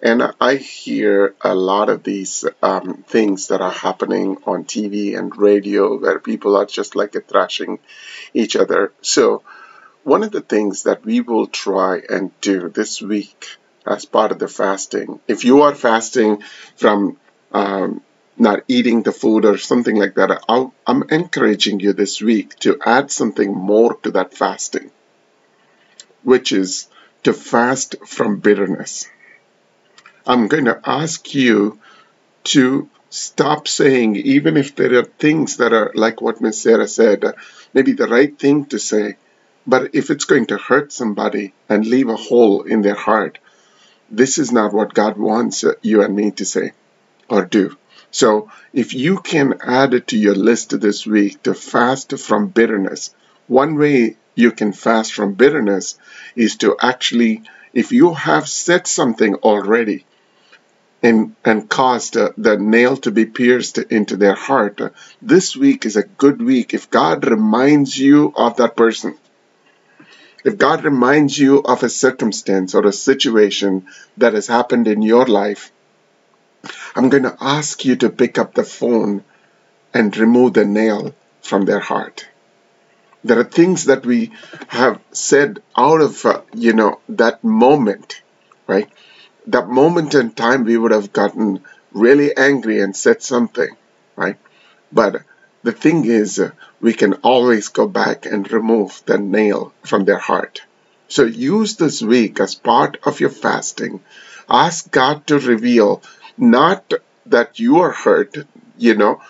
And I hear a lot of these um, things that are happening on TV and radio where people are just like thrashing each other. So, one of the things that we will try and do this week as part of the fasting, if you are fasting from um, not eating the food or something like that, i am encouraging you this week to add something more to that fasting, which is to fast from bitterness. I'm going to ask you to stop saying, even if there are things that are like what Miss Sarah said, maybe the right thing to say, but if it's going to hurt somebody and leave a hole in their heart, this is not what God wants you and me to say or do. So if you can add it to your list this week to fast from bitterness, one way you can fast from bitterness is to actually, if you have said something already and, and caused uh, the nail to be pierced into their heart, uh, this week is a good week. If God reminds you of that person, if God reminds you of a circumstance or a situation that has happened in your life, I'm going to ask you to pick up the phone and remove the nail from their heart. There are things that we have said out of, uh, you know, that moment, right? That moment in time we would have gotten really angry and said something, right? But the thing is, uh, we can always go back and remove the nail from their heart. So use this week as part of your fasting. Ask God to reveal not that you are hurt, you know,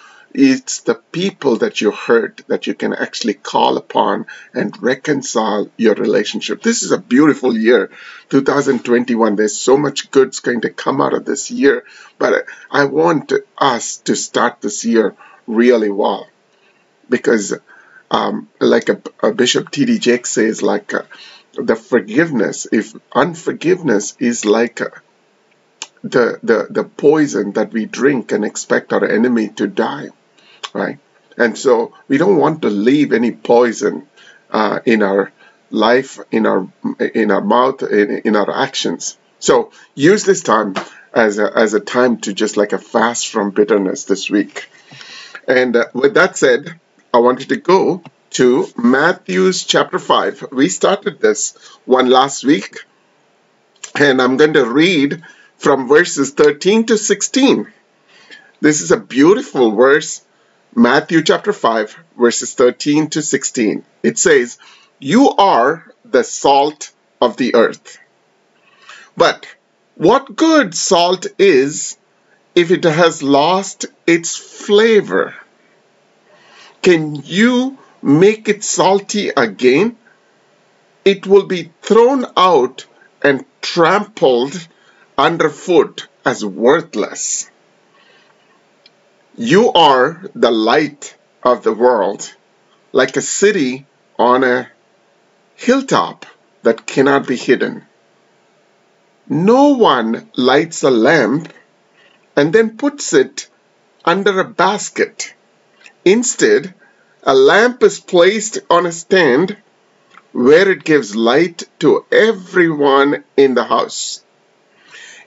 it's the people that you hurt that you can actually call upon and reconcile your relationship. This is a beautiful year, 2021. There's so much good's going to come out of this year, but I want us to start this year really well because, um, like a, a Bishop T.D. Jakes says, like uh, the forgiveness, if unforgiveness is like uh, the, the, the poison that we drink and expect our enemy to die, right? And so we don't want to leave any poison uh, in our life, in our in our mouth, in, in our actions. So use this time as a, as a time to just like a fast from bitterness this week. And uh, with that said, I wanted to go to Matthew's chapter 5. We started this one last week, and I'm going to read from verses 13 to 16. This is a beautiful verse, Matthew chapter 5, verses 13 to 16. It says, You are the salt of the earth. But what good salt is if it has lost its flavor? Can you make it salty again? It will be thrown out and trampled underfoot as worthless. You are the light of the world, like a city on a hilltop that cannot be hidden. No one lights a lamp and then puts it under a basket. Instead, a lamp is placed on a stand where it gives light to everyone in the house.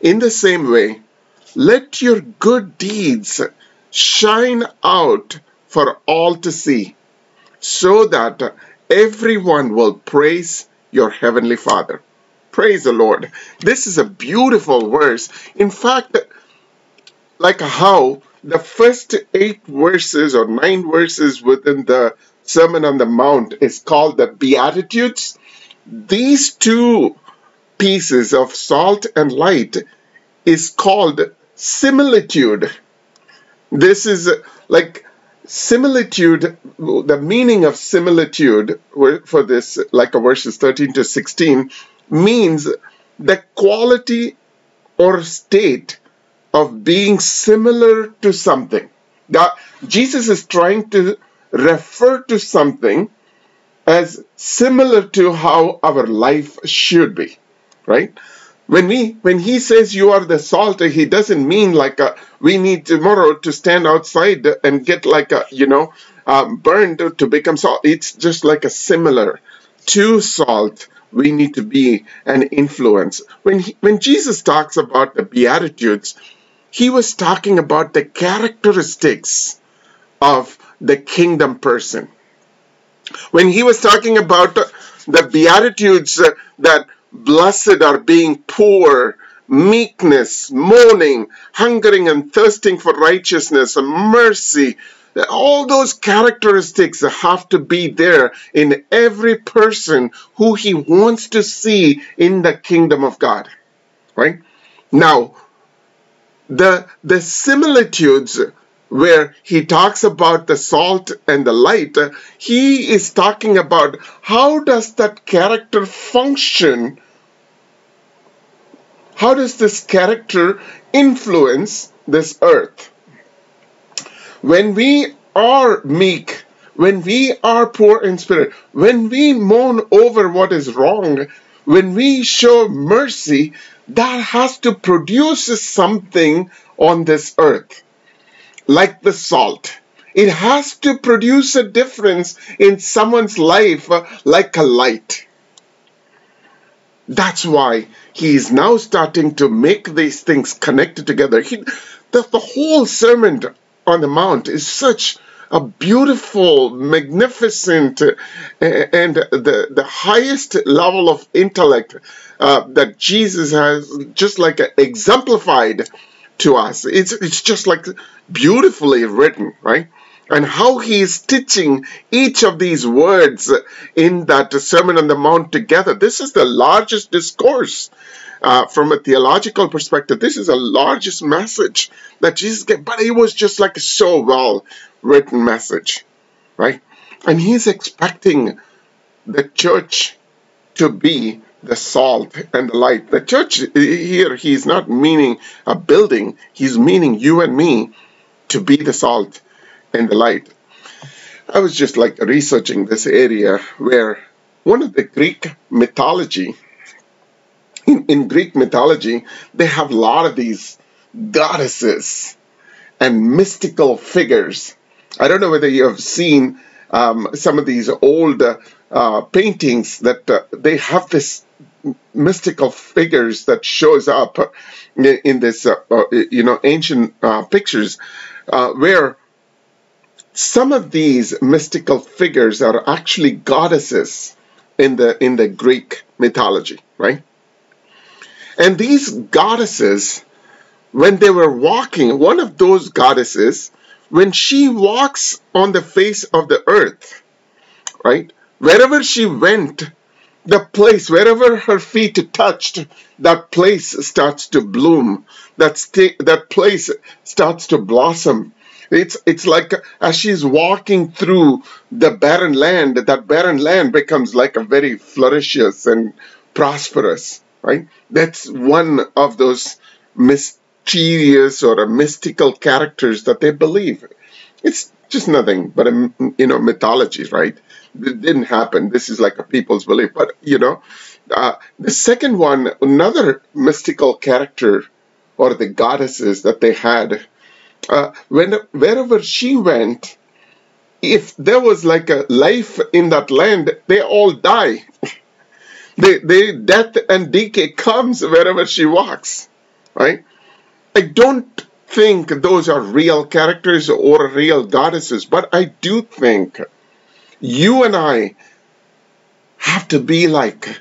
In the same way, let your good deeds shine out for all to see, so that everyone will praise your heavenly Father. Praise the Lord. This is a beautiful verse. In fact, like how the first eight verses or nine verses within the Sermon on the Mount is called the Beatitudes, these two pieces of salt and light is called similitude. This is like similitude, the meaning of similitude for this, like verses 13 to 16, means the quality or state of being similar to something. That Jesus is trying to refer to something as similar to how our life should be, right? When we when he says you are the salt, he doesn't mean like a, we need tomorrow to stand outside and get like a you know um, burned to become salt. It's just like a similar to salt we need to be an influence. When, he, when Jesus talks about the Beatitudes, he was talking about the characteristics of the kingdom person. When he was talking about the Beatitudes uh, that blessed are being poor, meekness, mourning, hungering and thirsting for righteousness, and mercy, all those characteristics have to be there in every person who he wants to see in the kingdom of God. Right? Now, the, the similitudes where he talks about the salt and the light, he is talking about how does that character function? How does this character influence this earth? When we are meek, when we are poor in spirit, when we mourn over what is wrong, when we show mercy, that has to produce something on this earth, like the salt. It has to produce a difference in someone's life uh, like a light. That's why he is now starting to make these things connected together. He, the, the whole sermon on the Mount is such a beautiful, magnificent, uh, and the, the highest level of intellect uh, that Jesus has just like exemplified to us. It's, it's just like beautifully written, right? And how he is stitching each of these words in that Sermon on the Mount together. This is the largest discourse uh, from a theological perspective, this is the largest message that Jesus gave, but it was just like a so well written message, right? And he's expecting the church to be the salt and the light. The church here, he's not meaning a building, he's meaning you and me to be the salt and the light. I was just like researching this area where one of the Greek mythology in, in Greek mythology, they have a lot of these goddesses and mystical figures. I don't know whether you have seen um, some of these old uh, paintings that uh, they have this mystical figures that shows up in, this, uh, uh you know, ancient uh, pictures uh, where some of these mystical figures are actually goddesses in the in the Greek mythology, right? And these goddesses, when they were walking, one of those goddesses, when she walks on the face of the earth, right, wherever she went, the place, wherever her feet touched, that place starts to bloom. That, that place starts to blossom. It's, it's like as she's walking through the barren land, that barren land becomes like a very flourishes and prosperous right? That's one of those mysterious or mystical characters that they believe. It's just nothing but a you know mythology, right? It didn't happen. This is like a people's belief, but you know, uh, the second one, another mystical character or the goddesses that they had. Uh, when wherever she went, if there was like a life in that land, they all die. they, they, death and decay comes wherever she walks, right? I don't think those are real characters or real goddesses, but I do think you and I have to be like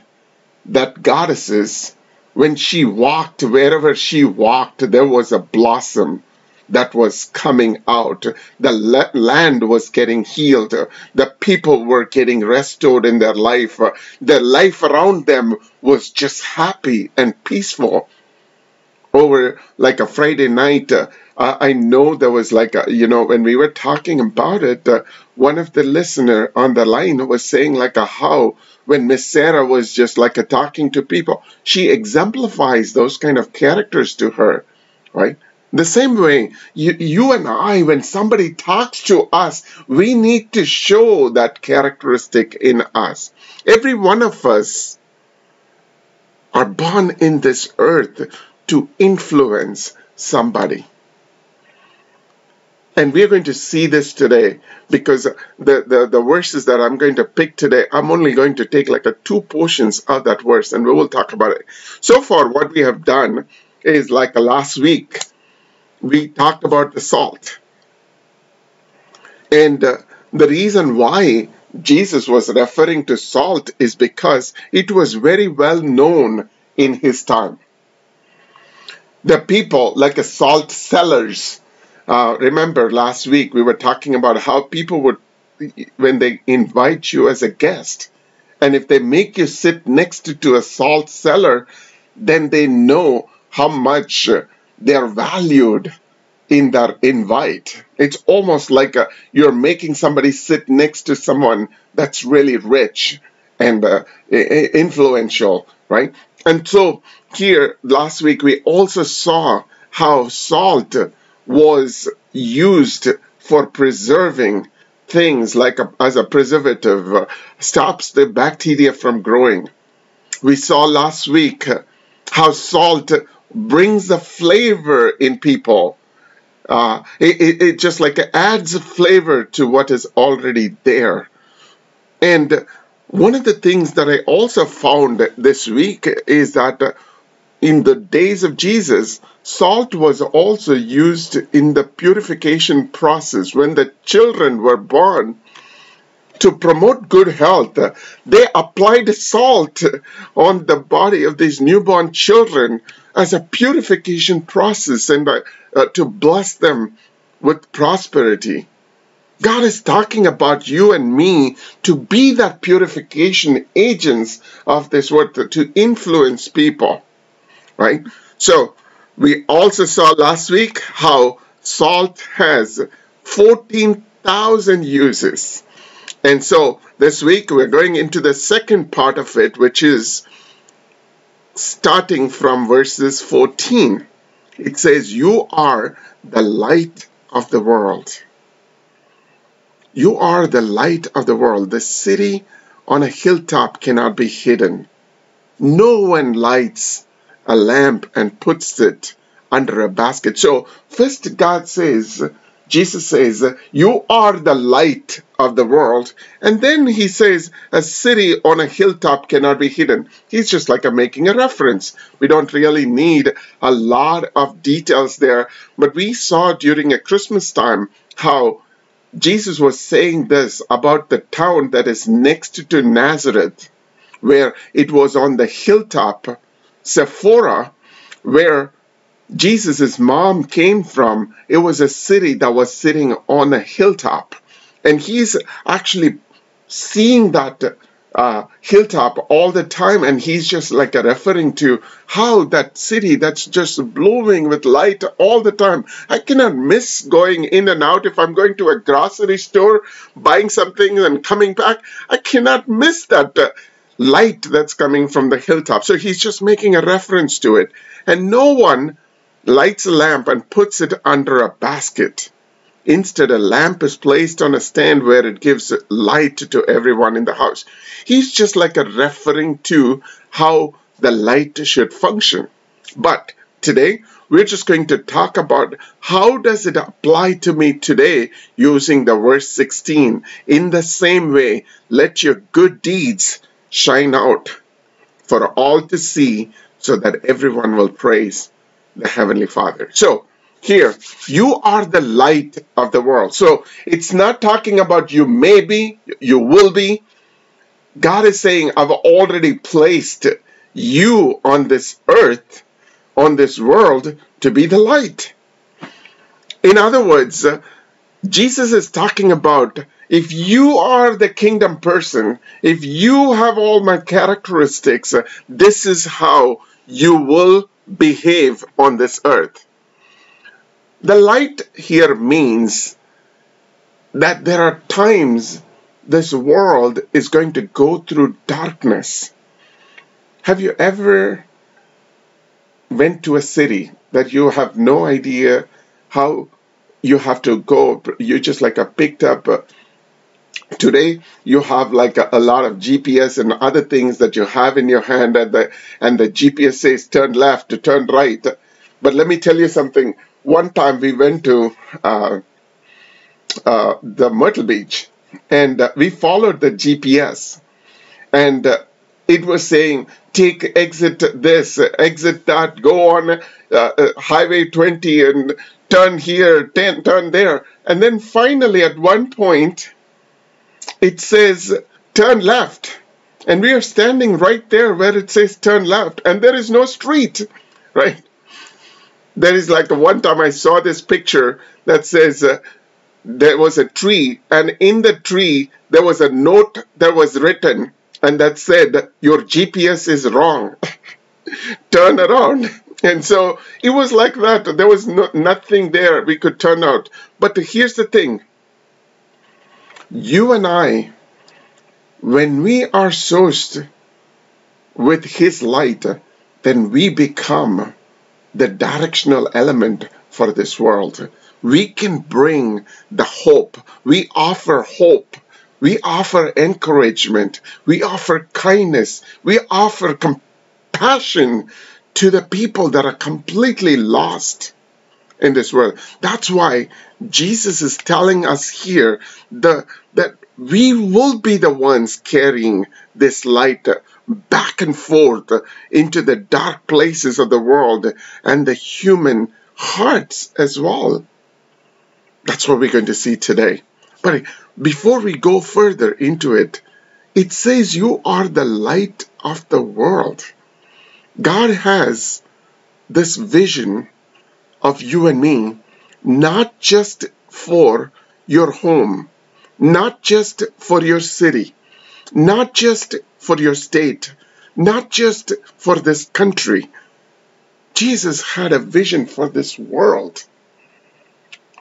that goddesses when she walked wherever she walked there was a blossom that was coming out. The land was getting healed. The people were getting restored in their life. The life around them was just happy and peaceful. Over like a Friday night, uh, I know there was like, a, you know, when we were talking about it, uh, one of the listener on the line was saying like a how when Miss Sarah was just like a talking to people, she exemplifies those kind of characters to her, right? The same way, you, you and I, when somebody talks to us, we need to show that characteristic in us. Every one of us are born in this earth to influence somebody. And we're going to see this today because the, the, the verses that I'm going to pick today, I'm only going to take like a two portions of that verse and we will talk about it. So far, what we have done is like last week, we talked about the salt. And uh, the reason why Jesus was referring to salt is because it was very well known in his time. The people, like a salt sellers, uh, remember last week we were talking about how people would, when they invite you as a guest, and if they make you sit next to, to a salt cellar, then they know how much they're valued in that invite. It's almost like a, you're making somebody sit next to someone that's really rich and uh, influential, right? And so here last week we also saw how salt was used for preserving things like a, as a preservative, uh, stops the bacteria from growing. We saw last week how salt brings the flavor in people uh, it, it, it just like adds flavor to what is already there. And one of the things that I also found this week is that in the days of Jesus, salt was also used in the purification process. When the children were born, to promote good health, they applied salt on the body of these newborn children as a purification process and uh, uh, to bless them with prosperity. God is talking about you and me to be that purification agents of this world, to influence people, right? So, we also saw last week how salt has 14,000 uses. And so, this week we're going into the second part of it, which is starting from verses 14. It says, You are the light of the world. You are the light of the world. The city on a hilltop cannot be hidden. No one lights a lamp and puts it under a basket. So, first, God says, Jesus says, You are the light of the world. And then he says, A city on a hilltop cannot be hidden. He's just like a making a reference. We don't really need a lot of details there. But we saw during a Christmas time how Jesus was saying this about the town that is next to Nazareth, where it was on the hilltop, Sephora, where Jesus' mom came from, it was a city that was sitting on a hilltop. And he's actually seeing that uh, hilltop all the time, and he's just like referring to how that city that's just blooming with light all the time. I cannot miss going in and out if I'm going to a grocery store, buying something and coming back. I cannot miss that uh, light that's coming from the hilltop. So he's just making a reference to it. And no one lights a lamp and puts it under a basket. Instead, a lamp is placed on a stand where it gives light to everyone in the house. He's just like a referring to how the light should function. But today, we're just going to talk about how does it apply to me today using the verse 16. In the same way, let your good deeds shine out for all to see so that everyone will praise the Heavenly Father. So, here, you are the light of the world. So, it's not talking about you may be, you will be. God is saying, I've already placed you on this earth, on this world, to be the light. In other words, Jesus is talking about if you are the kingdom person, if you have all my characteristics, this is how you will behave on this earth. The light here means that there are times this world is going to go through darkness. Have you ever went to a city that you have no idea how you have to go? You just like a picked up today you have like a, a, lot of gps and other things that you have in your hand and the and the gps says turn left to turn right but let me tell you something one time we went to uh, uh, the Myrtle Beach, and uh, we followed the GPS, and uh, it was saying take exit this, exit that, go on uh, uh, Highway 20 and turn here, ten, turn there, and then finally at one point it says turn left. And we are standing right there where it says turn left, and there is no street, right? There is like the one time I saw this picture that says uh, there was a tree, and in the tree there was a note that was written, and that said, Your GPS is wrong. turn around. And so it was like that. There was no, nothing there we could turn out. But here's the thing you and I when we are sourced with His light, then we become the directional element for this world. We can bring the hope. We offer hope. We offer encouragement. We offer kindness. We offer compassion to the people that are completely lost in this world. That's why Jesus is telling us here the, that we will be the ones carrying this light back and forth into the dark places of the world and the human hearts as well. That's what we're going to see today. But before we go further into it, it says you are the light of the world. God has this vision of you and me, not just for your home, not just for your city, not just for your state, not just for this country. Jesus had a vision for this world.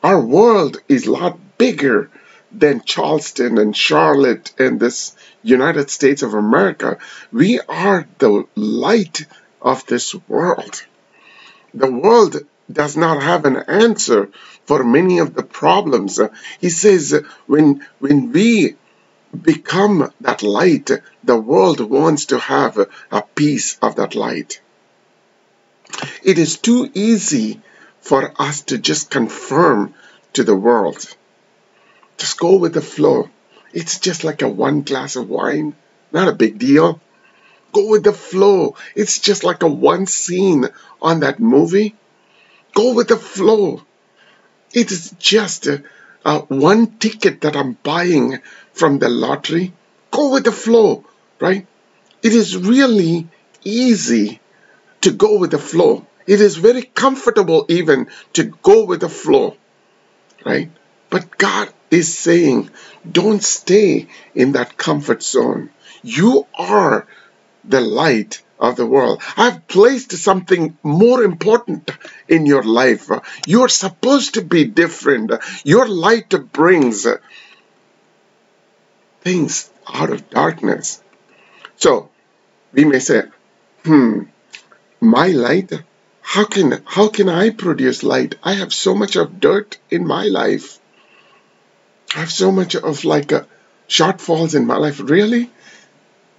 Our world is a lot bigger than Charleston and Charlotte and this United States of America. We are the light of this world. The world does not have an answer for many of the problems. He says when when we become that light, the world wants to have a piece of that light. It is too easy for us to just confirm to the world. Just go with the flow. It's just like a one glass of wine, not a big deal. Go with the flow. It's just like a one scene on that movie. Go with the flow. It is just a, a one ticket that I'm buying from the lottery. Go with the flow, right? It is really easy to go with the flow. It is very comfortable even to go with the flow, right? But God is saying, don't stay in that comfort zone. You are the light of the world. I've placed something more important in your life. You're supposed to be different. Your light brings things out of darkness. So we may say, hmm, my light? How can how can I produce light? I have so much of dirt in my life. I have so much of like uh, shortfalls in my life. Really?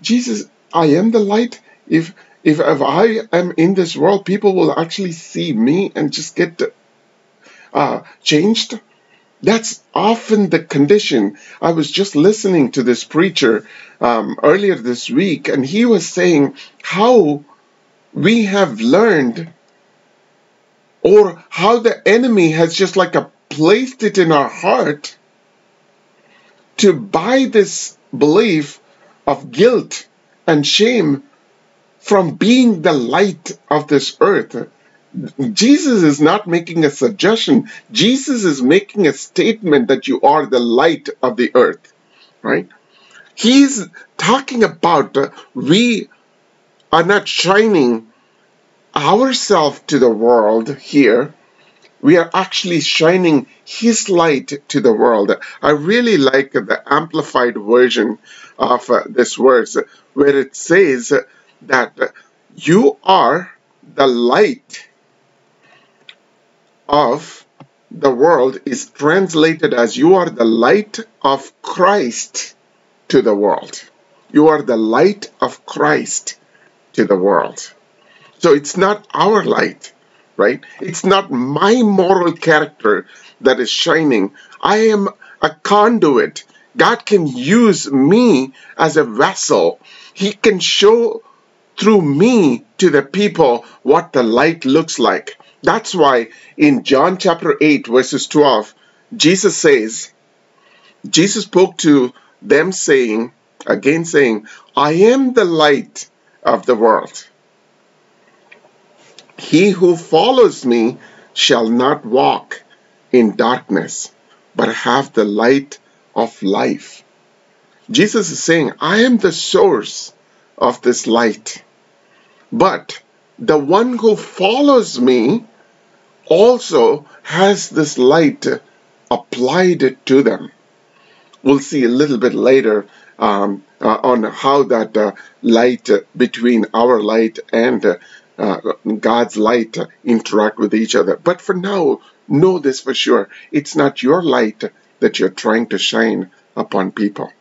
Jesus, I am the light if if if I am in this world, people will actually see me and just get uh, changed. That's often the condition. I was just listening to this preacher um, earlier this week, and he was saying how we have learned, or how the enemy has just like a placed it in our heart to buy this belief of guilt and shame from being the light of this earth. Jesus is not making a suggestion. Jesus is making a statement that you are the light of the earth, right? He's talking about we are not shining ourselves to the world here. We are actually shining His light to the world. I really like the amplified version of uh, this verse where it says, that you are the light of the world is translated as you are the light of Christ to the world. You are the light of Christ to the world. So it's not our light, right? It's not my moral character that is shining. I am a conduit. God can use me as a vessel. He can show through me to the people what the light looks like. That's why in John chapter 8, verses 12, Jesus says, Jesus spoke to them saying, again saying, I am the light of the world. He who follows me shall not walk in darkness, but have the light of life. Jesus is saying, I am the source of this light. But the one who follows me also has this light applied to them. We'll see a little bit later um, uh, on how that uh, light between our light and uh, God's light interact with each other. But for now, know this for sure. It's not your light that you're trying to shine upon people.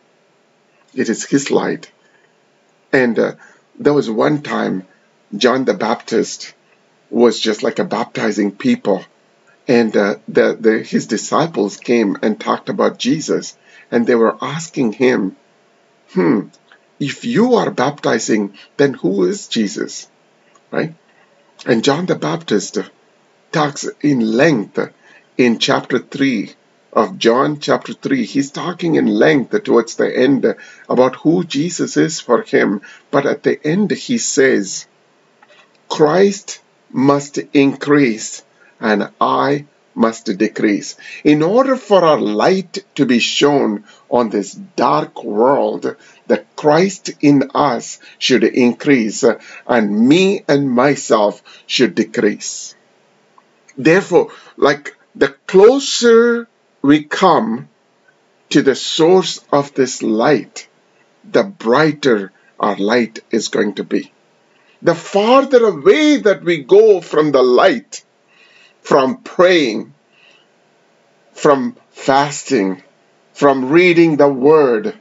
It is His light. And uh, there was one time John the Baptist was just like a baptizing people. And uh, the, the, his disciples came and talked about Jesus. And they were asking him, hmm, if you are baptizing, then who is Jesus? Right? And John the Baptist talks in length in chapter 3 of John chapter 3. He's talking in length towards the end about who Jesus is for him. But at the end, he says, Christ must increase and I must decrease. In order for our light to be shown on this dark world, the Christ in us should increase and me and myself should decrease. Therefore, like the closer we come to the source of this light, the brighter our light is going to be. The farther away that we go from the light, from praying, from fasting, from reading the word,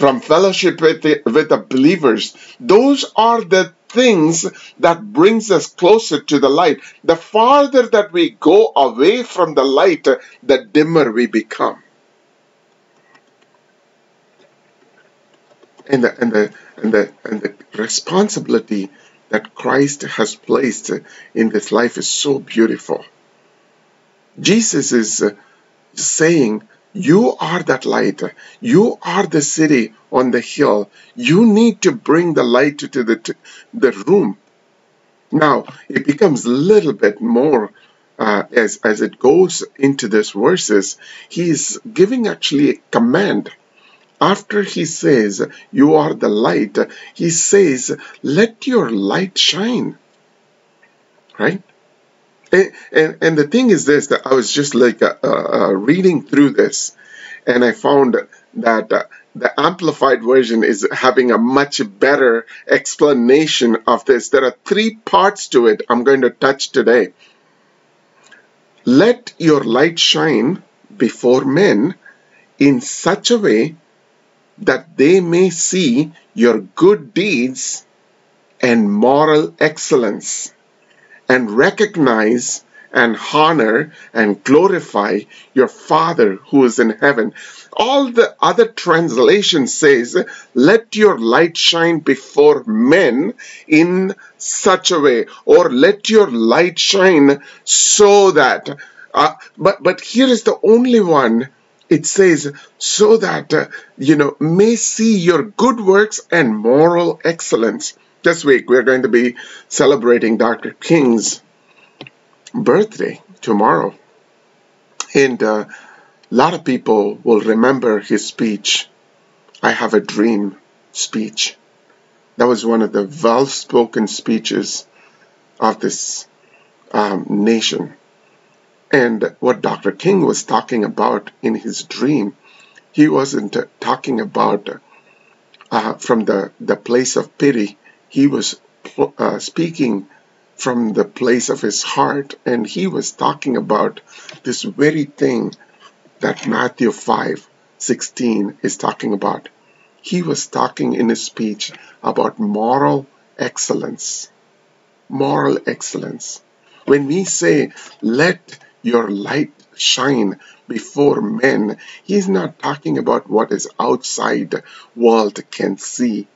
from fellowship with the, with the believers. Those are the things that brings us closer to the light. The farther that we go away from the light, the dimmer we become. And the, and the, and the, and the responsibility that Christ has placed in this life is so beautiful. Jesus is saying, You are that light. You are the city on the hill. You need to bring the light to the, to the room. Now, it becomes a little bit more uh, as, as it goes into these verses. He is giving actually a command. After he says, You are the light, he says, Let your light shine. Right? And, and, the thing is this that I was just like uh, uh, reading through this, and I found that uh, the amplified version is having a much better explanation of this. There are three parts to it I'm going to touch today. Let your light shine before men in such a way that they may see your good deeds and moral excellence and recognize and honor and glorify your Father who is in heaven. All the other translation says, let your light shine before men in such a way, or let your light shine so that. Uh, but but here is the only one. It says so that uh, you know may see your good works and moral excellence this week we're going to be celebrating Dr. King's birthday tomorrow. And uh, a lot of people will remember his speech, I Have a Dream speech. That was one of the well spoken speeches of this um, nation. And what Dr. King was talking about in his dream, he wasn't talking about uh, from the, the place of pity he was uh, speaking from the place of his heart, and he was talking about this very thing that Matthew 5 16 is talking about. He was talking in his speech about moral excellence. Moral excellence. When we say, let your light shine before men, he's not talking about what is outside world can see.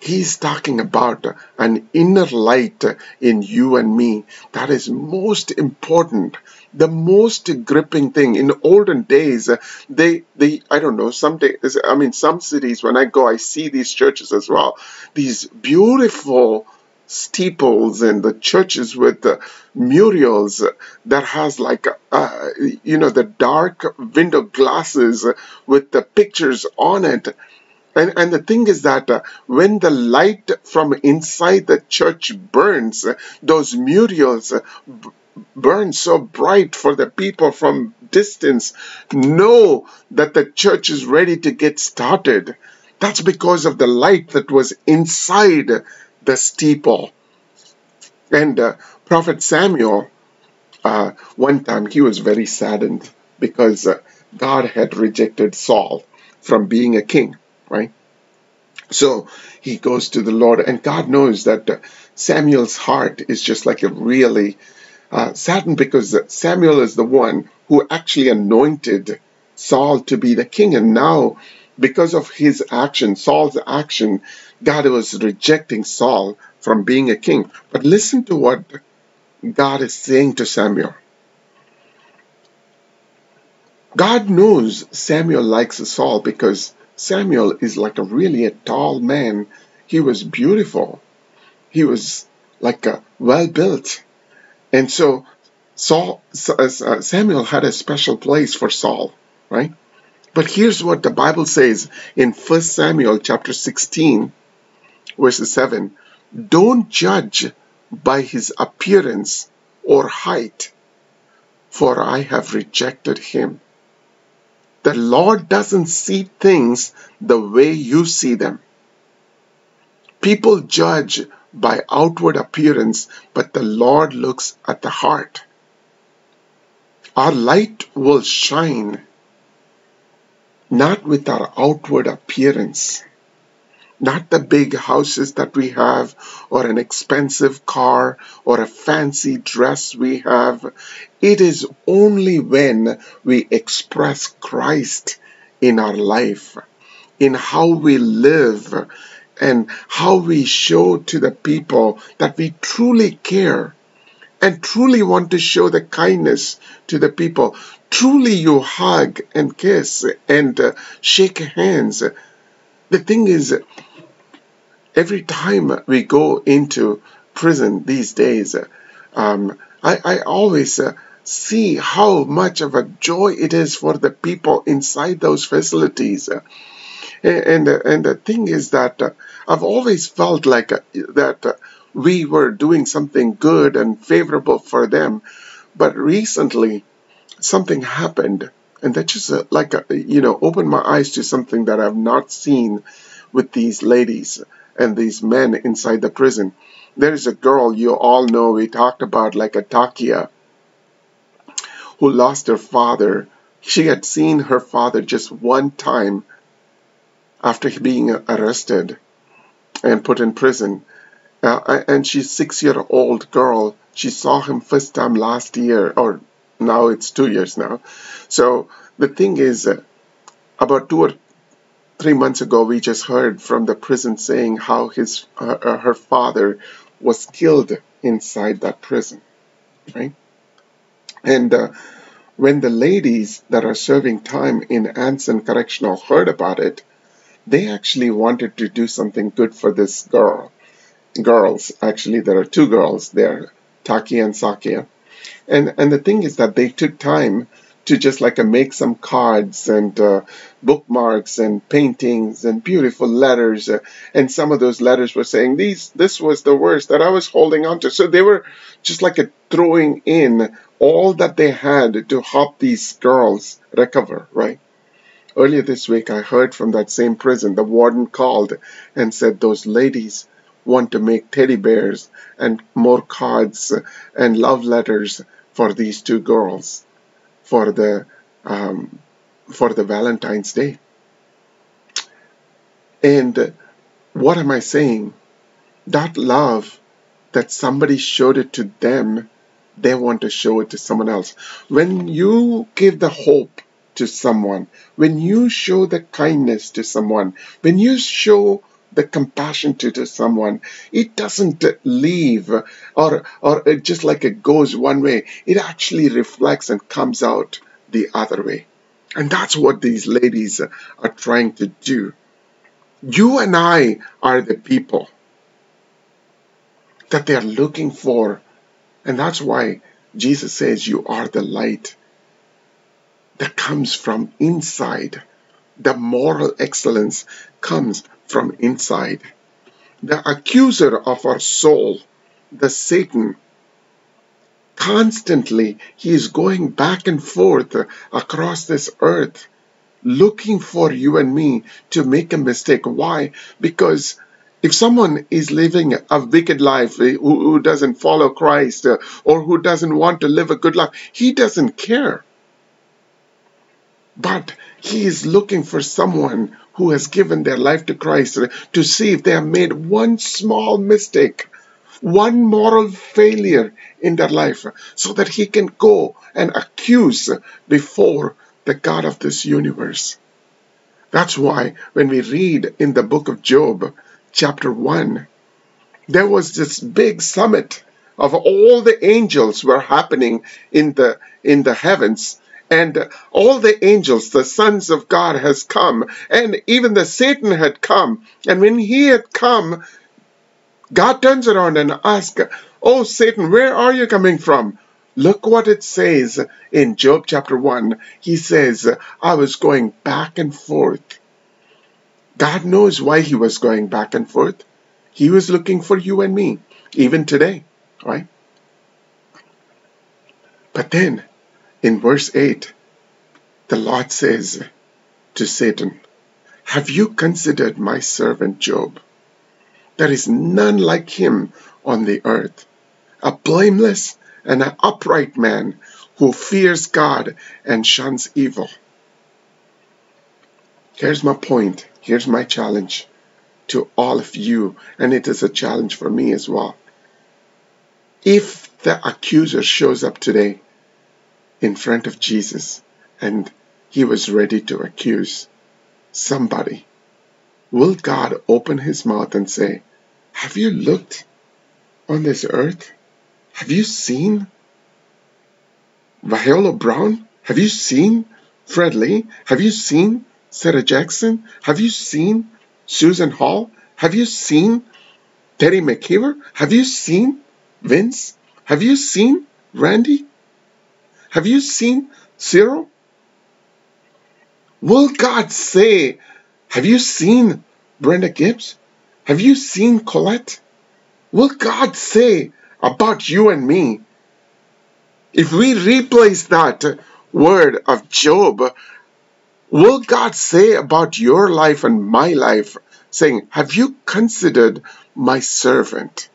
He's talking about an inner light in you and me that is most important, the most gripping thing. In olden days, they, they, I don't know, some days, I mean, some cities, when I go, I see these churches as well. These beautiful steeples and the churches with the murals that has like uh, you know the dark window glasses with the pictures on it and, and the thing is that uh, when the light from inside the church burns, uh, those murals uh, b- burn so bright for the people from distance know that the church is ready to get started. That's because of the light that was inside the steeple. And uh, Prophet Samuel, uh, one time he was very saddened because uh, God had rejected Saul from being a king right? So he goes to the Lord, and God knows that uh, Samuel's heart is just like a really uh, saddened because Samuel is the one who actually anointed Saul to be the king, and now because of his action, Saul's action, God was rejecting Saul from being a king. But listen to what God is saying to Samuel. God knows Samuel likes Saul because Samuel is like a really a tall man. He was beautiful. He was like a well built. And so Saul, uh, Samuel had a special place for Saul, right? But here's what the Bible says in 1 Samuel chapter 16, verses 7. Don't judge by his appearance or height, for I have rejected him. The Lord doesn't see things the way you see them. People judge by outward appearance, but the Lord looks at the heart. Our light will shine not with our outward appearance, not the big houses that we have, or an expensive car, or a fancy dress we have. It is only when we express Christ in our life, in how we live, and how we show to the people that we truly care and truly want to show the kindness to the people. Truly, you hug and kiss and uh, shake hands. The thing is, every time we go into prison these days, um, I, I, always uh, see how much of a joy it is for the people inside those facilities. And, and, and the thing is that uh, I've always felt like uh, that uh, we were doing something good and favorable for them. But recently, something happened, and that just uh, like, uh, you know, opened my eyes to something that I've not seen with these ladies and these men inside the prison. There's a girl you all know we talked about, like a Takia, who lost her father. She had seen her father just one time after being arrested and put in prison. Uh, and she's six year old girl. She saw him first time last year, or now it's two years now. So the thing is, uh, about two or three months ago, we just heard from the prison saying how his uh, her father was killed inside that prison, right? And uh, when the ladies that are serving time in Anson Correctional heard about it, they actually wanted to do something good for this girl. Girls, actually, there are two girls there, Taki and Sakia. And and the thing is that they took time to just like uh, make some cards and uh, bookmarks and paintings and beautiful letters. Uh, and some of those letters were saying these this was the worst that I was holding on to. So they were just like a throwing in all that they had to help these girls recover, right? Earlier this week, I heard from that same prison, the warden called and said those ladies want to make teddy bears and more cards and love letters for these two girls for the um, for the Valentine's Day. And what am I saying? That love that somebody showed it to them, they want to show it to someone else. When you give the hope to someone, when you show the kindness to someone, when you show the compassion to, someone, it doesn't leave or, or just like it goes one way. It actually reflects and comes out the other way. And that's what these ladies are trying to do. You and I are the people that they are looking for. And that's why Jesus says, You are the light that comes from inside. The moral excellence comes from inside. The accuser of our soul, the Satan, constantly he is going back and forth across this earth looking for you and me to make a mistake. Why? Because if someone is living a wicked life, eh, who, who doesn't follow Christ, uh, or who doesn't want to live a good life, he doesn't care. But he is looking for someone who has given their life to Christ to see if they have made one small mistake, one moral failure in their life, so that he can go and accuse before the God of this universe. That's why when we read in the book of Job, chapter 1, there was this big summit of all the angels were happening in the in the heavens and all the angels the sons of god has come. And even the satan had come. And when he had come god turns around and asks oh satan where are you coming from? Look what it says in job chapter 1 he says i was going back and forth. God knows why he was going back and forth. He was looking for you and me, even today, right? But then, in verse 8, the Lord says to Satan, Have you considered my servant Job? There is none like him on the earth, a blameless and an upright man who fears God and shuns evil. Here's my point. Here's my challenge to all of you, and it is a challenge for me as well. If the accuser shows up today in front of Jesus and he was ready to accuse somebody, will God open his mouth and say, Have you looked on this earth? Have you seen Viola Brown? Have you seen Fred Lee? Have you seen Sarah Jackson? Have you seen Susan Hall? Have you seen Terry McKeever? Have you seen Vince? Have you seen Randy? Have you seen Cyril? Will God say, Have you seen Brenda Gibbs? Have you seen Colette? Will God say about you and me? If we replace that word of Job will God say about your life and my life, saying, Have you considered my servant?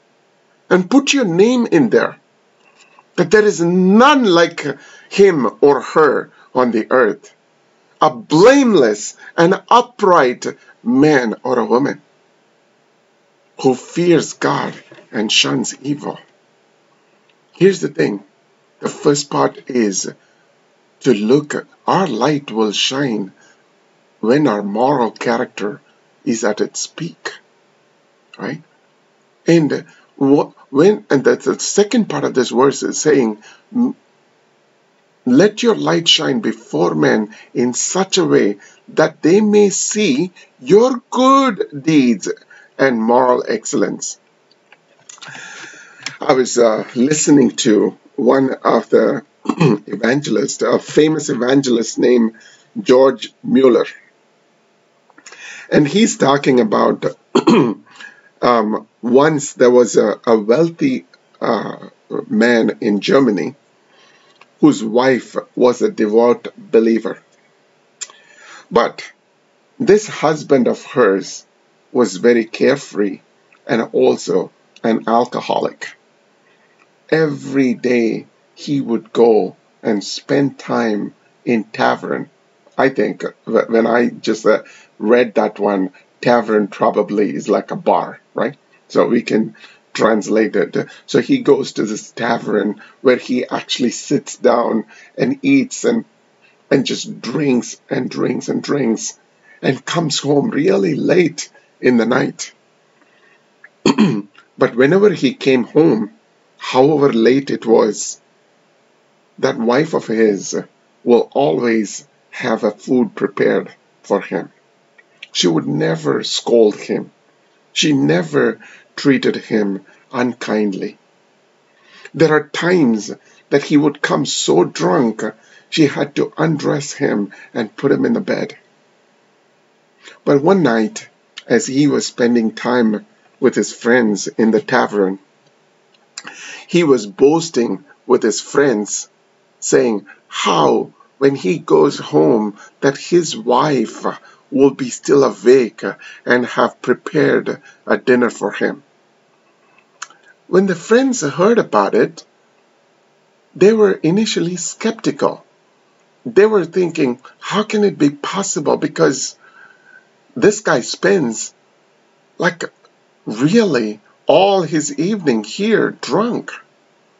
And put your name in there. That there is none like him or her on the earth, a blameless and upright man or a woman who fears God and shuns evil. Here's the thing the first part is to look, our light will shine when our moral character is at its peak, right? And when and that's the second part of this verse is saying, let your light shine before men in such a way that they may see your good deeds and moral excellence. I was uh, listening to one of the evangelists a famous evangelist named George Mueller. And he's talking about um, once there was a, a wealthy uh, man in Germany whose wife was a devout believer. But this husband of hers was very carefree and also an alcoholic. Every day he would go and spend time in tavern. I think when I just uh, read that one, tavern probably is like a bar, right? So we can translate it. So he goes to this tavern where he actually sits down and eats and and just drinks and drinks and drinks and comes home really late in the night. but whenever he came home, however late it was, that wife of his will always have a food prepared for him. She would never scold him. She never treated him unkindly. There are times that he would come so drunk she had to undress him and put him in the bed. But one night, as he was spending time with his friends in the tavern, he was boasting with his friends, saying how when he goes home that his wife will be still awake and have prepared a dinner for him. When the friends heard about it, they were initially skeptical. They were thinking, how can it be possible? Because this guy spends like really all his evening here drunk.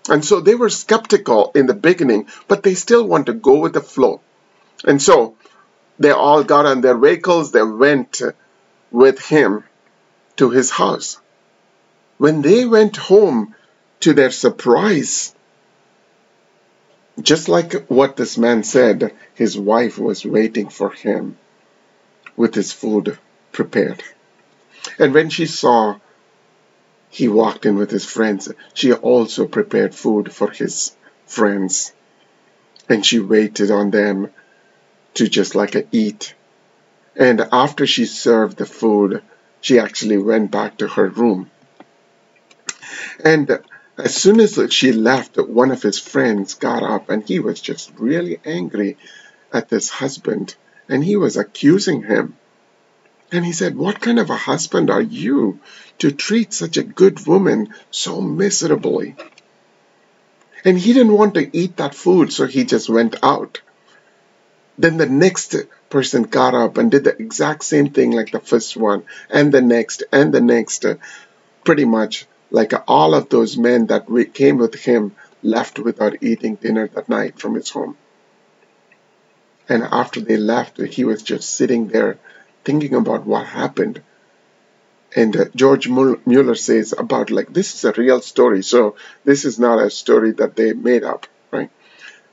And so they were skeptical in the beginning, but they still want to go with the flow. And so they all got on their vehicles, they went with him to his house. When they went home, to their surprise, just like what this man said, his wife was waiting for him with his food prepared. And when she saw he walked in with his friends, she also prepared food for his friends. And she waited on them to just like a eat. And after she served the food, she actually went back to her room. And as soon as she left, one of his friends got up and he was just really angry at this husband and he was accusing him. And he said, What kind of a husband are you to treat such a good woman so miserably? And he didn't want to eat that food, so he just went out. Then the next person got up and did the exact same thing like the first one, and the next, and the next. Pretty much like all of those men that came with him left without eating dinner that night from his home. And after they left, he was just sitting there thinking about what happened. And uh, George Mueller says about like this is a real story, so this is not a story that they made up, right?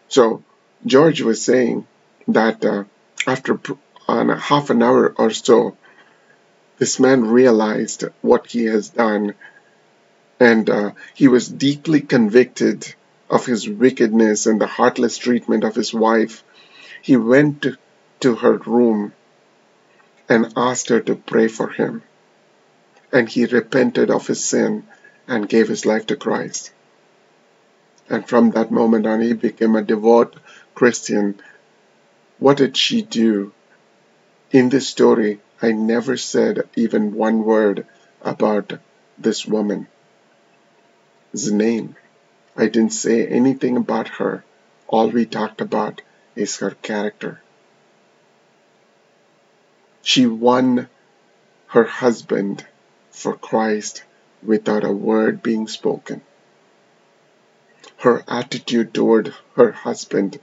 So George was saying that uh, after on a half an hour or so, this man realized what he has done, and uh, he was deeply convicted of his wickedness and the heartless treatment of his wife. He went to her room and asked her to pray for him. And he repented of his sin and gave his life to Christ. And from that moment on, he became a devout Christian what did she do? In this story, I never said even one word about this woman's name. I didn't say anything about her. All we talked about is her character. She won her husband for Christ without a word being spoken. Her attitude toward her husband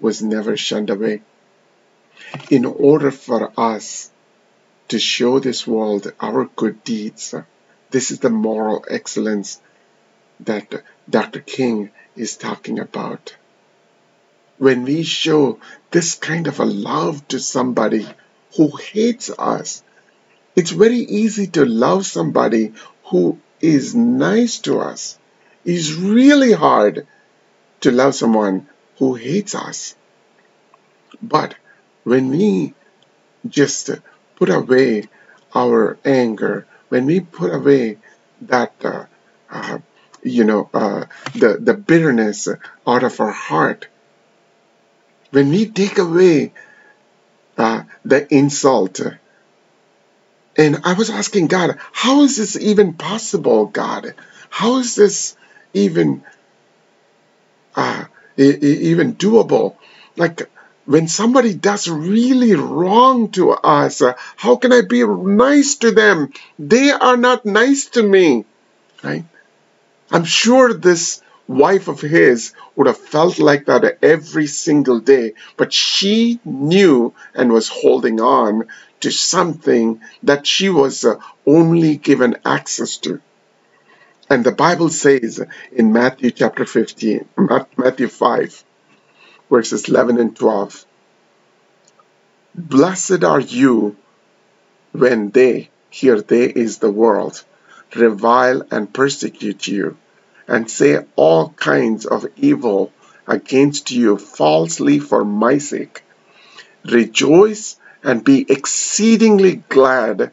was never shunned away. In order for us to show this world our good deeds, this is the moral excellence that Dr. King is talking about. When we show this kind of a love to somebody who hates us, it's very easy to love somebody who is nice to us. It's really hard to love someone who hates us. But when we just put away our anger, when we put away that, uh, uh, you know, uh, the, the bitterness out of our heart, when we take away uh, the insult, and I was asking God, how is this even possible, God? How is this even uh, even doable. Like when somebody does really wrong to us, uh, how can I be nice to them? They are not nice to me. Right? I'm sure this wife of his would have felt like that every single day, but she knew and was holding on to something that she was uh, only given access to. And the Bible says in Matthew chapter 15, Matthew 5, verses 11 and 12, Blessed are you when they, here they is the world, revile and persecute you, and say all kinds of evil against you falsely for my sake. Rejoice and be exceedingly glad,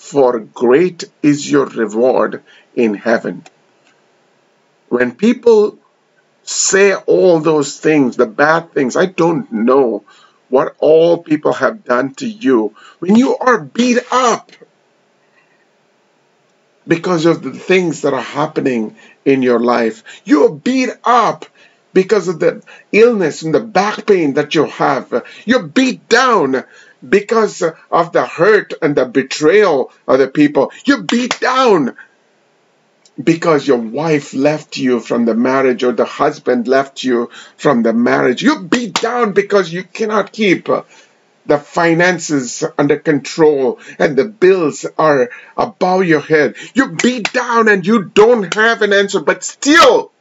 for great is your reward in heaven. When people say all those things, the bad things, I don't know what all people have done to you. When you are beat up because of the things that are happening in your life, you are beat up because of the illness and the back pain that you have. You're beat down because of the hurt and the betrayal of the people. You're beat down because your wife left you from the marriage or the husband left you from the marriage. You're beat down because you cannot keep the finances under control and the bills are above your head. You're beat down and you don't have an answer, but still,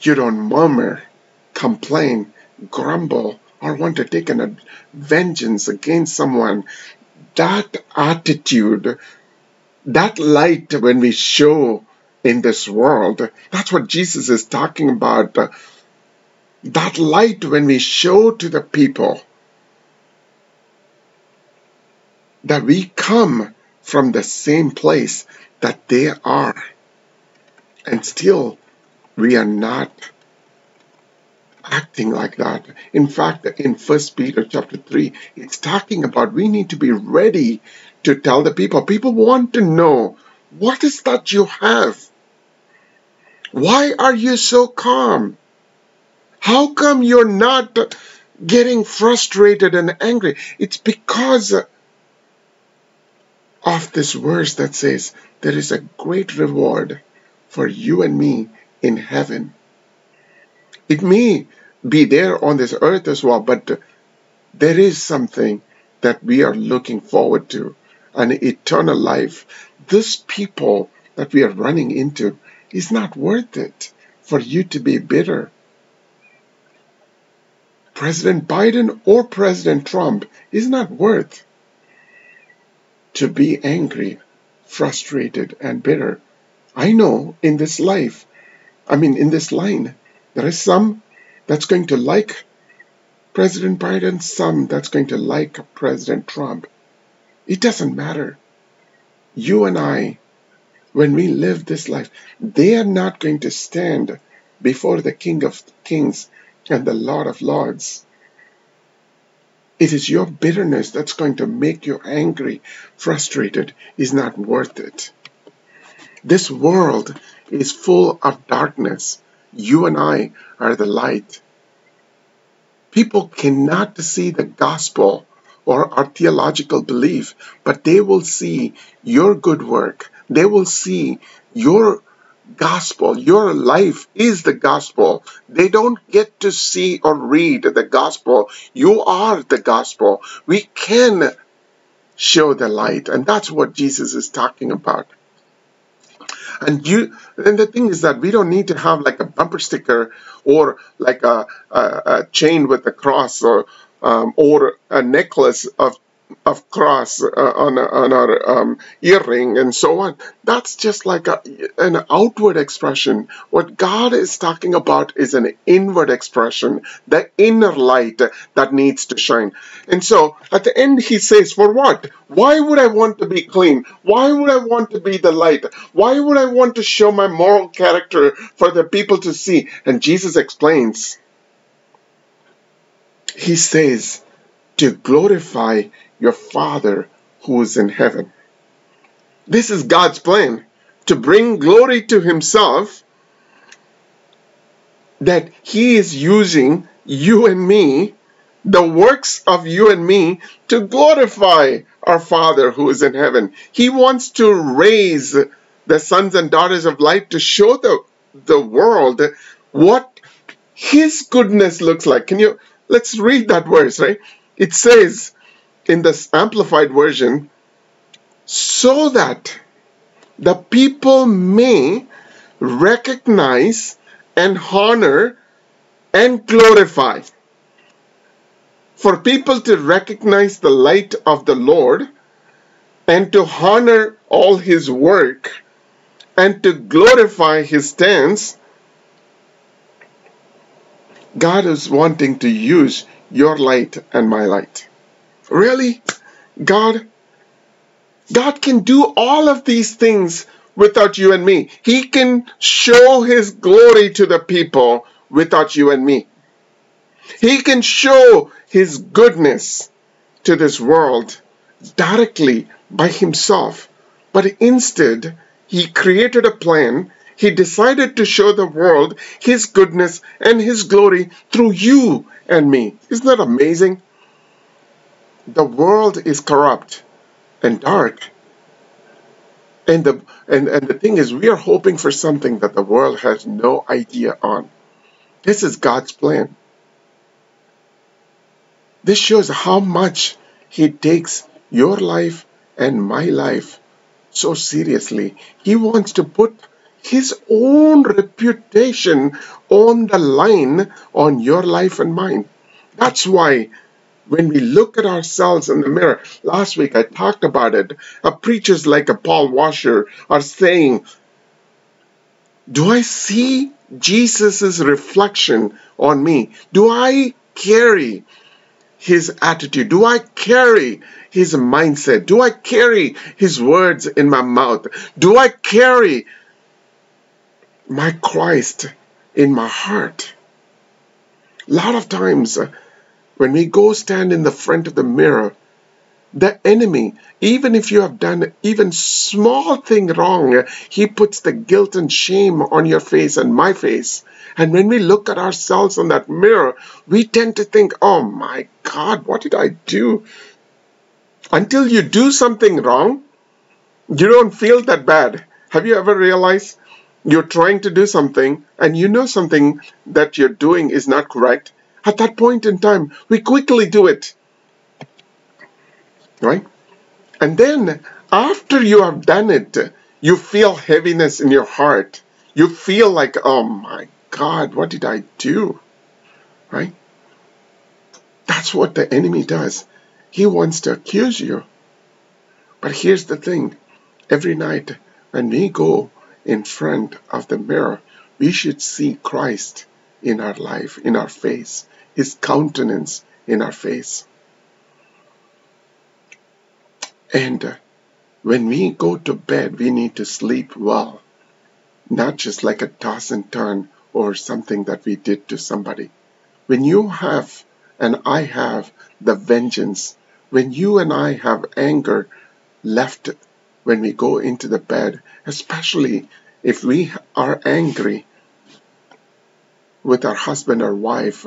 you don't murmur, complain, grumble, or want to take an vengeance against someone. That attitude that light when we show in this world, that's what Jesus is talking about. That light when we show to the people that we come from the same place that they are, and still we are not acting like that. In fact, in First Peter chapter 3, it's talking about we need to be ready to tell the people. People want to know what is that you have? Why are you so calm? How come you're not getting frustrated and angry? It's because of this verse that says there is a great reward for you and me in heaven. It may be there on this earth as well, but there is something that we are looking forward to an eternal life, this people that we are running into is not worth it for you to be bitter. President Biden or President Trump is not worth to be angry, frustrated, and bitter. I know in this life, I mean, in this line, there is some that's going to like President Biden, some that's going to like President Trump. It doesn't matter. You and I, when we live this life, they are not going to stand before the King of Kings and the Lord of Lords. It is your bitterness that's going to make you angry, frustrated, is not worth it. This world is full of darkness. You and I are the light. People cannot see the gospel or our theological belief, but they will see your good work. They will see your gospel. Your life is the gospel. They don't get to see or read the gospel. You are the gospel. We can show the light, and that's what Jesus is talking about. And you, and the thing is that we don't need to have like a bumper sticker or like a, a, a chain with a cross or um, or a necklace of of cross uh, on, on our um, earring and so on. That's just like a, an outward expression. What God is talking about is an inward expression, the inner light that needs to shine. And so at the end, he says, For what? Why would I want to be clean? Why would I want to be the light? Why would I want to show my moral character for the people to see? And Jesus explains he says, to glorify your Father who is in heaven. This is God's plan to bring glory to Himself that He is using you and me the works of you and me to glorify our Father who is in heaven. He wants to raise the sons and daughters of light to show the, the world what his goodness looks like. Can you let's read that verse, right? It says in this amplified version, so that the people may recognize and honor and glorify. For people to recognize the light of the Lord and to honor all his work and to glorify his stance, God is wanting to use your light and my light. Really? God God can do all of these things without you and me. He can show his glory to the people without you and me. He can show his goodness to this world directly by himself. But instead, he created a plan. He decided to show the world his goodness and his glory through you and me. Isn't that amazing? The world is corrupt and dark. And the and, and the thing is we are hoping for something that the world has no idea on. This is God's plan. This shows how much He takes your life and my life so seriously. He wants to put His own reputation on the line on your life and mine. That's why when we look at ourselves in the mirror, last week I talked about it. Uh, preachers like a Paul Washer are saying, Do I see Jesus' reflection on me? Do I carry his attitude? Do I carry his mindset? Do I carry his words in my mouth? Do I carry my Christ in my heart? A lot of times, uh, when we go stand in the front of the mirror, the enemy, even if you have done even small thing wrong, he puts the guilt and shame on your face and my face. And when we look at ourselves in that mirror, we tend to think, oh my God, what did I do? Until you do something wrong, you don't feel that bad. Have you ever realized you're trying to do something and you know something that you're doing is not correct? At that point in time, we quickly do it. Right? And then, after you have done it, you feel heaviness in your heart. You feel like, oh my God, what did I do? Right? That's what the enemy does. He wants to accuse you. But here's the thing every night when we go in front of the mirror, we should see Christ in our life, in our face his countenance in our face. And uh, when we go to bed, we need to sleep well, not just like a toss and turn or something that we did to somebody. When you have, and I have, the vengeance, when you and I have anger left when we go into the bed, especially if we are angry with our husband or wife,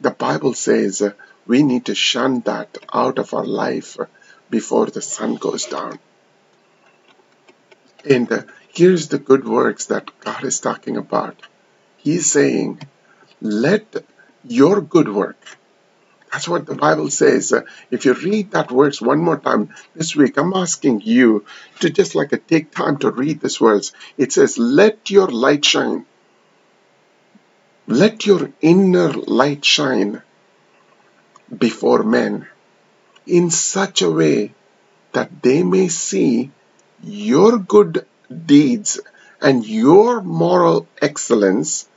the Bible says uh, we need to shun that out of our life before the sun goes down. And uh, here's the good works that God is talking about. He's saying, let your good work, that's what the Bible says. Uh, if you read that verse one more time this week, I'm asking you to just like a, take time to read this verse. It says, let your light shine let your inner light shine before men in such a way that they may see your good deeds and your moral excellence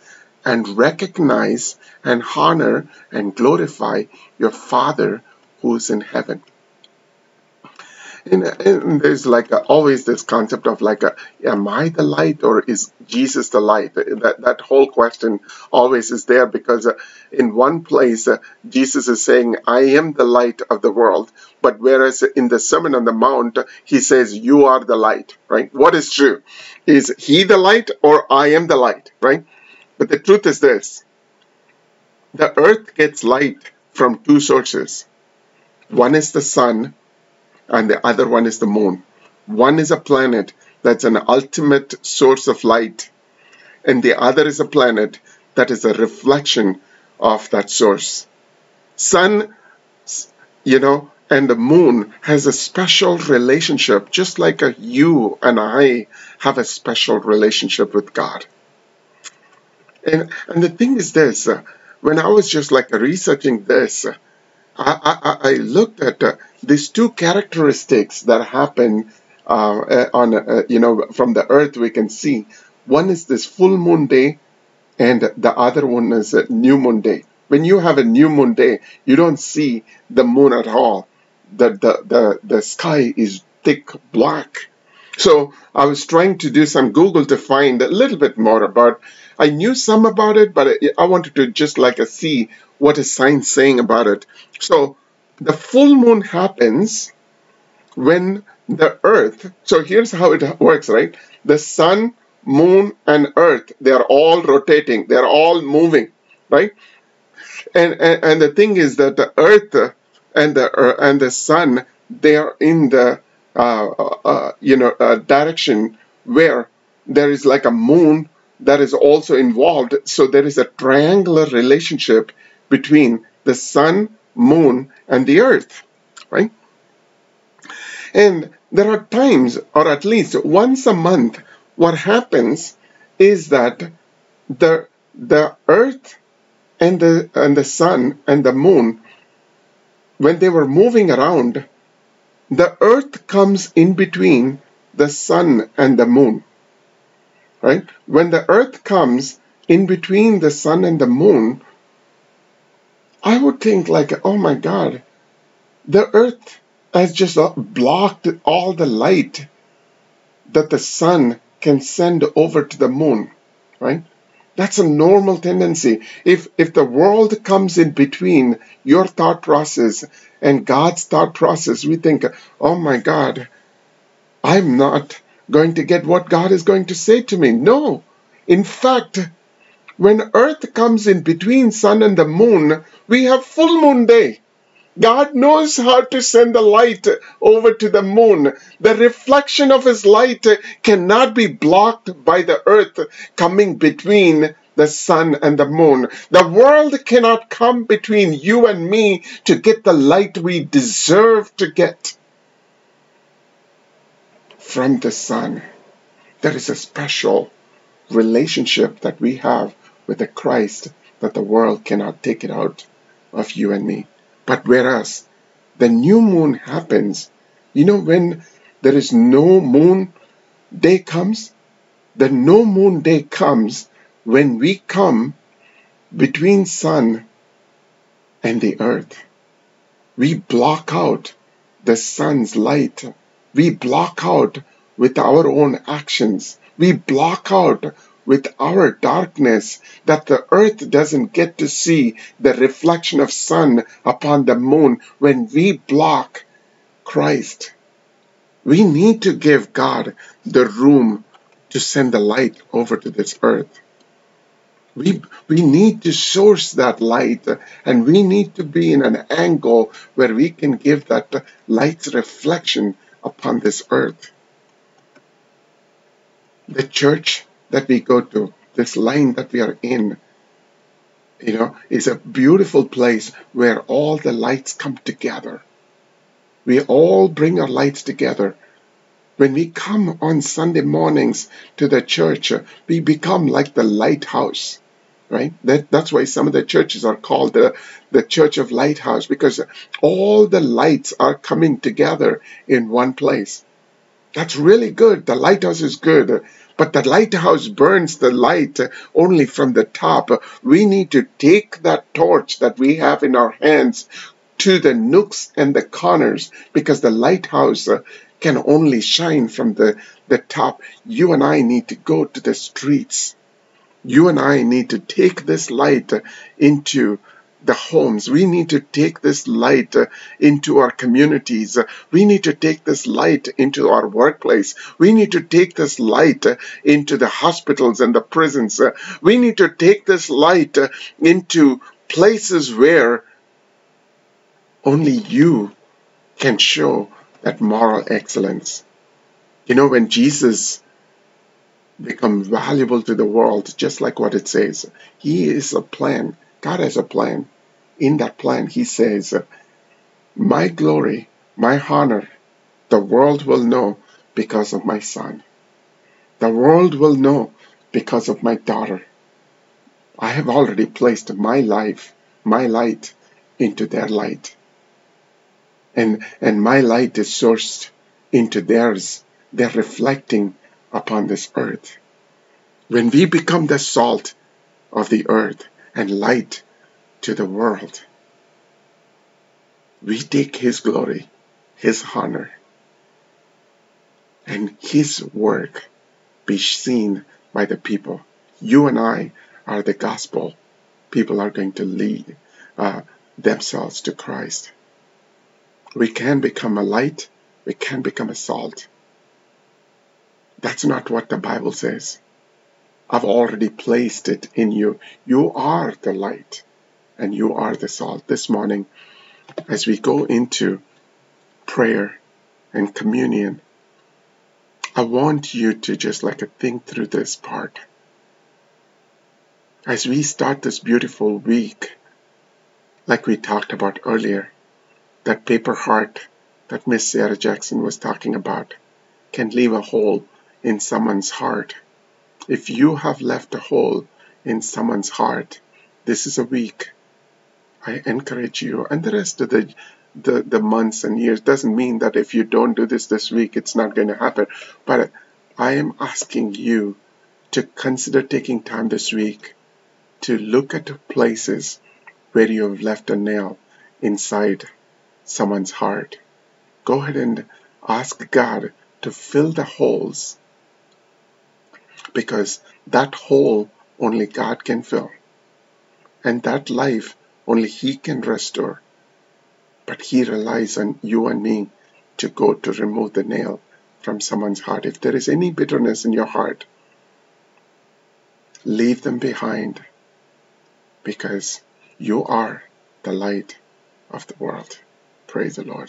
and recognize and honor and glorify your Father who is in heaven and, and there's like a, always this concept of like a, am i the light or is jesus the light? That, that whole question always is there because uh, in one place uh, jesus is saying i am the light of the world. But whereas in the sermon on the mount he says you are the light right? What is true? Is he the light or i am the light right? But the truth is this. The earth gets light from two sources. One is the sun, and the other one is the moon. One is a planet that's an ultimate source of light, and the other is a planet that is a reflection of that source. Sun, you know, and the moon has a special relationship, just like a, you and I have a special relationship with God. And, and the thing is this uh, when I was just like researching this, uh, I, I, I looked at uh, these two characteristics that happen uh, uh on, uh, you know, from the earth we can see. One is this full moon day, and the other one is a new moon day. When you have a new moon day, you don't see the moon at all. The, the, the, the sky is thick black. So I was trying to do some Google to find a little bit more about I knew some about it, but I wanted to just like a see what is science saying about it. So the full moon happens when the earth, so here's how it works, right? The sun, moon, and earth, they are all rotating, they are all moving, right? And, and, and the thing is that the earth and the, uh, and the sun, they are in the, uh, uh, you know, uh, direction where there is like a moon that is also involved. So there is a triangular relationship between the sun, moon, and the earth, right? And there are times, or at least once a month, what happens is that the the earth and the and the sun and the moon, when they were moving around, the earth comes in between the sun and the moon right? When the earth comes in between the sun and the moon, I would think like, oh my God, the earth has just blocked all the light that the sun can send over to the moon, right? That's a normal tendency. If if the world comes in between your thought process and God's thought process, we think, oh my God, I'm not going to get what God is going to say to me. No. In fact, when earth comes in between sun and the moon, we have full moon day. God knows how to send the light over to the moon. The reflection of his light cannot be blocked by the earth coming between the sun and the moon. The world cannot come between you and me to get the light we deserve to get from the sun. There is a special relationship that we have with the Christ that the world cannot take it out of you and me. But whereas the new moon happens, you know, when there is no moon day comes, the no moon day comes when we come between sun and the earth. We block out the sun's light we block out with our own actions. We block out with our darkness that the earth doesn't get to see the reflection of sun upon the moon when we block Christ. We need to give God the room to send the light over to this earth. We, we need to source that light and we need to be in an angle where we can give that light's reflection upon this earth. The church that we go to, this line that we are in, you know, is a beautiful place where all the lights come together. We all bring our lights together. When we come on Sunday mornings to the church, uh, we become like the lighthouse right? That, that's why some of the churches are called the, the Church of Lighthouse because all the lights are coming together in one place. That's really good. The lighthouse is good. But the lighthouse burns the light only from the top. We need to take that torch that we have in our hands to the nooks and the corners because the lighthouse can only shine from the, the top. You and I need to go to the streets you and I need to take this light into the homes. We need to take this light uh, into our communities. We need to take this light into our workplace. We need to take this light uh, into the hospitals and the prisons. Uh, we need to take this light into places where Only you can show that moral excellence. You know, when Jesus become valuable to the world, just like what it says, He is a plan. God has a plan. In that plan, He says, My glory, my honor, the world will know because of my son. The world will know because of my daughter. I have already placed my life, my light, into their light. And, and my light is sourced into theirs. They're reflecting upon this earth. When we become the salt of the earth and light to the world, we take His glory, His honor, and His work be seen by the people. You and I are the gospel. People are going to lead uh, themselves to Christ. We can become a light, we can become a salt. That's not what the Bible says. I've already placed it in you. You are the light and you are the salt. This morning, as we go into prayer and communion, I want you to just like think through this part. As we start this beautiful week, like we talked about earlier, that paper heart that Miss Sarah Jackson was talking about can leave a hole in someone's heart. If you have left a hole in someone's heart, this is a week. I encourage you, and the rest of the the, the months and years doesn't mean that if you don't do this this week, it's not going to happen. But I am asking you to consider taking time this week to look at places where you have left a nail inside someone's heart. Go ahead and ask God to fill the holes because that hole only God can fill. And that life only He can restore. But He relies on you and me to go to remove the nail from someone's heart. If there is any bitterness in your heart, leave them behind because you are the light of the world. Praise the Lord.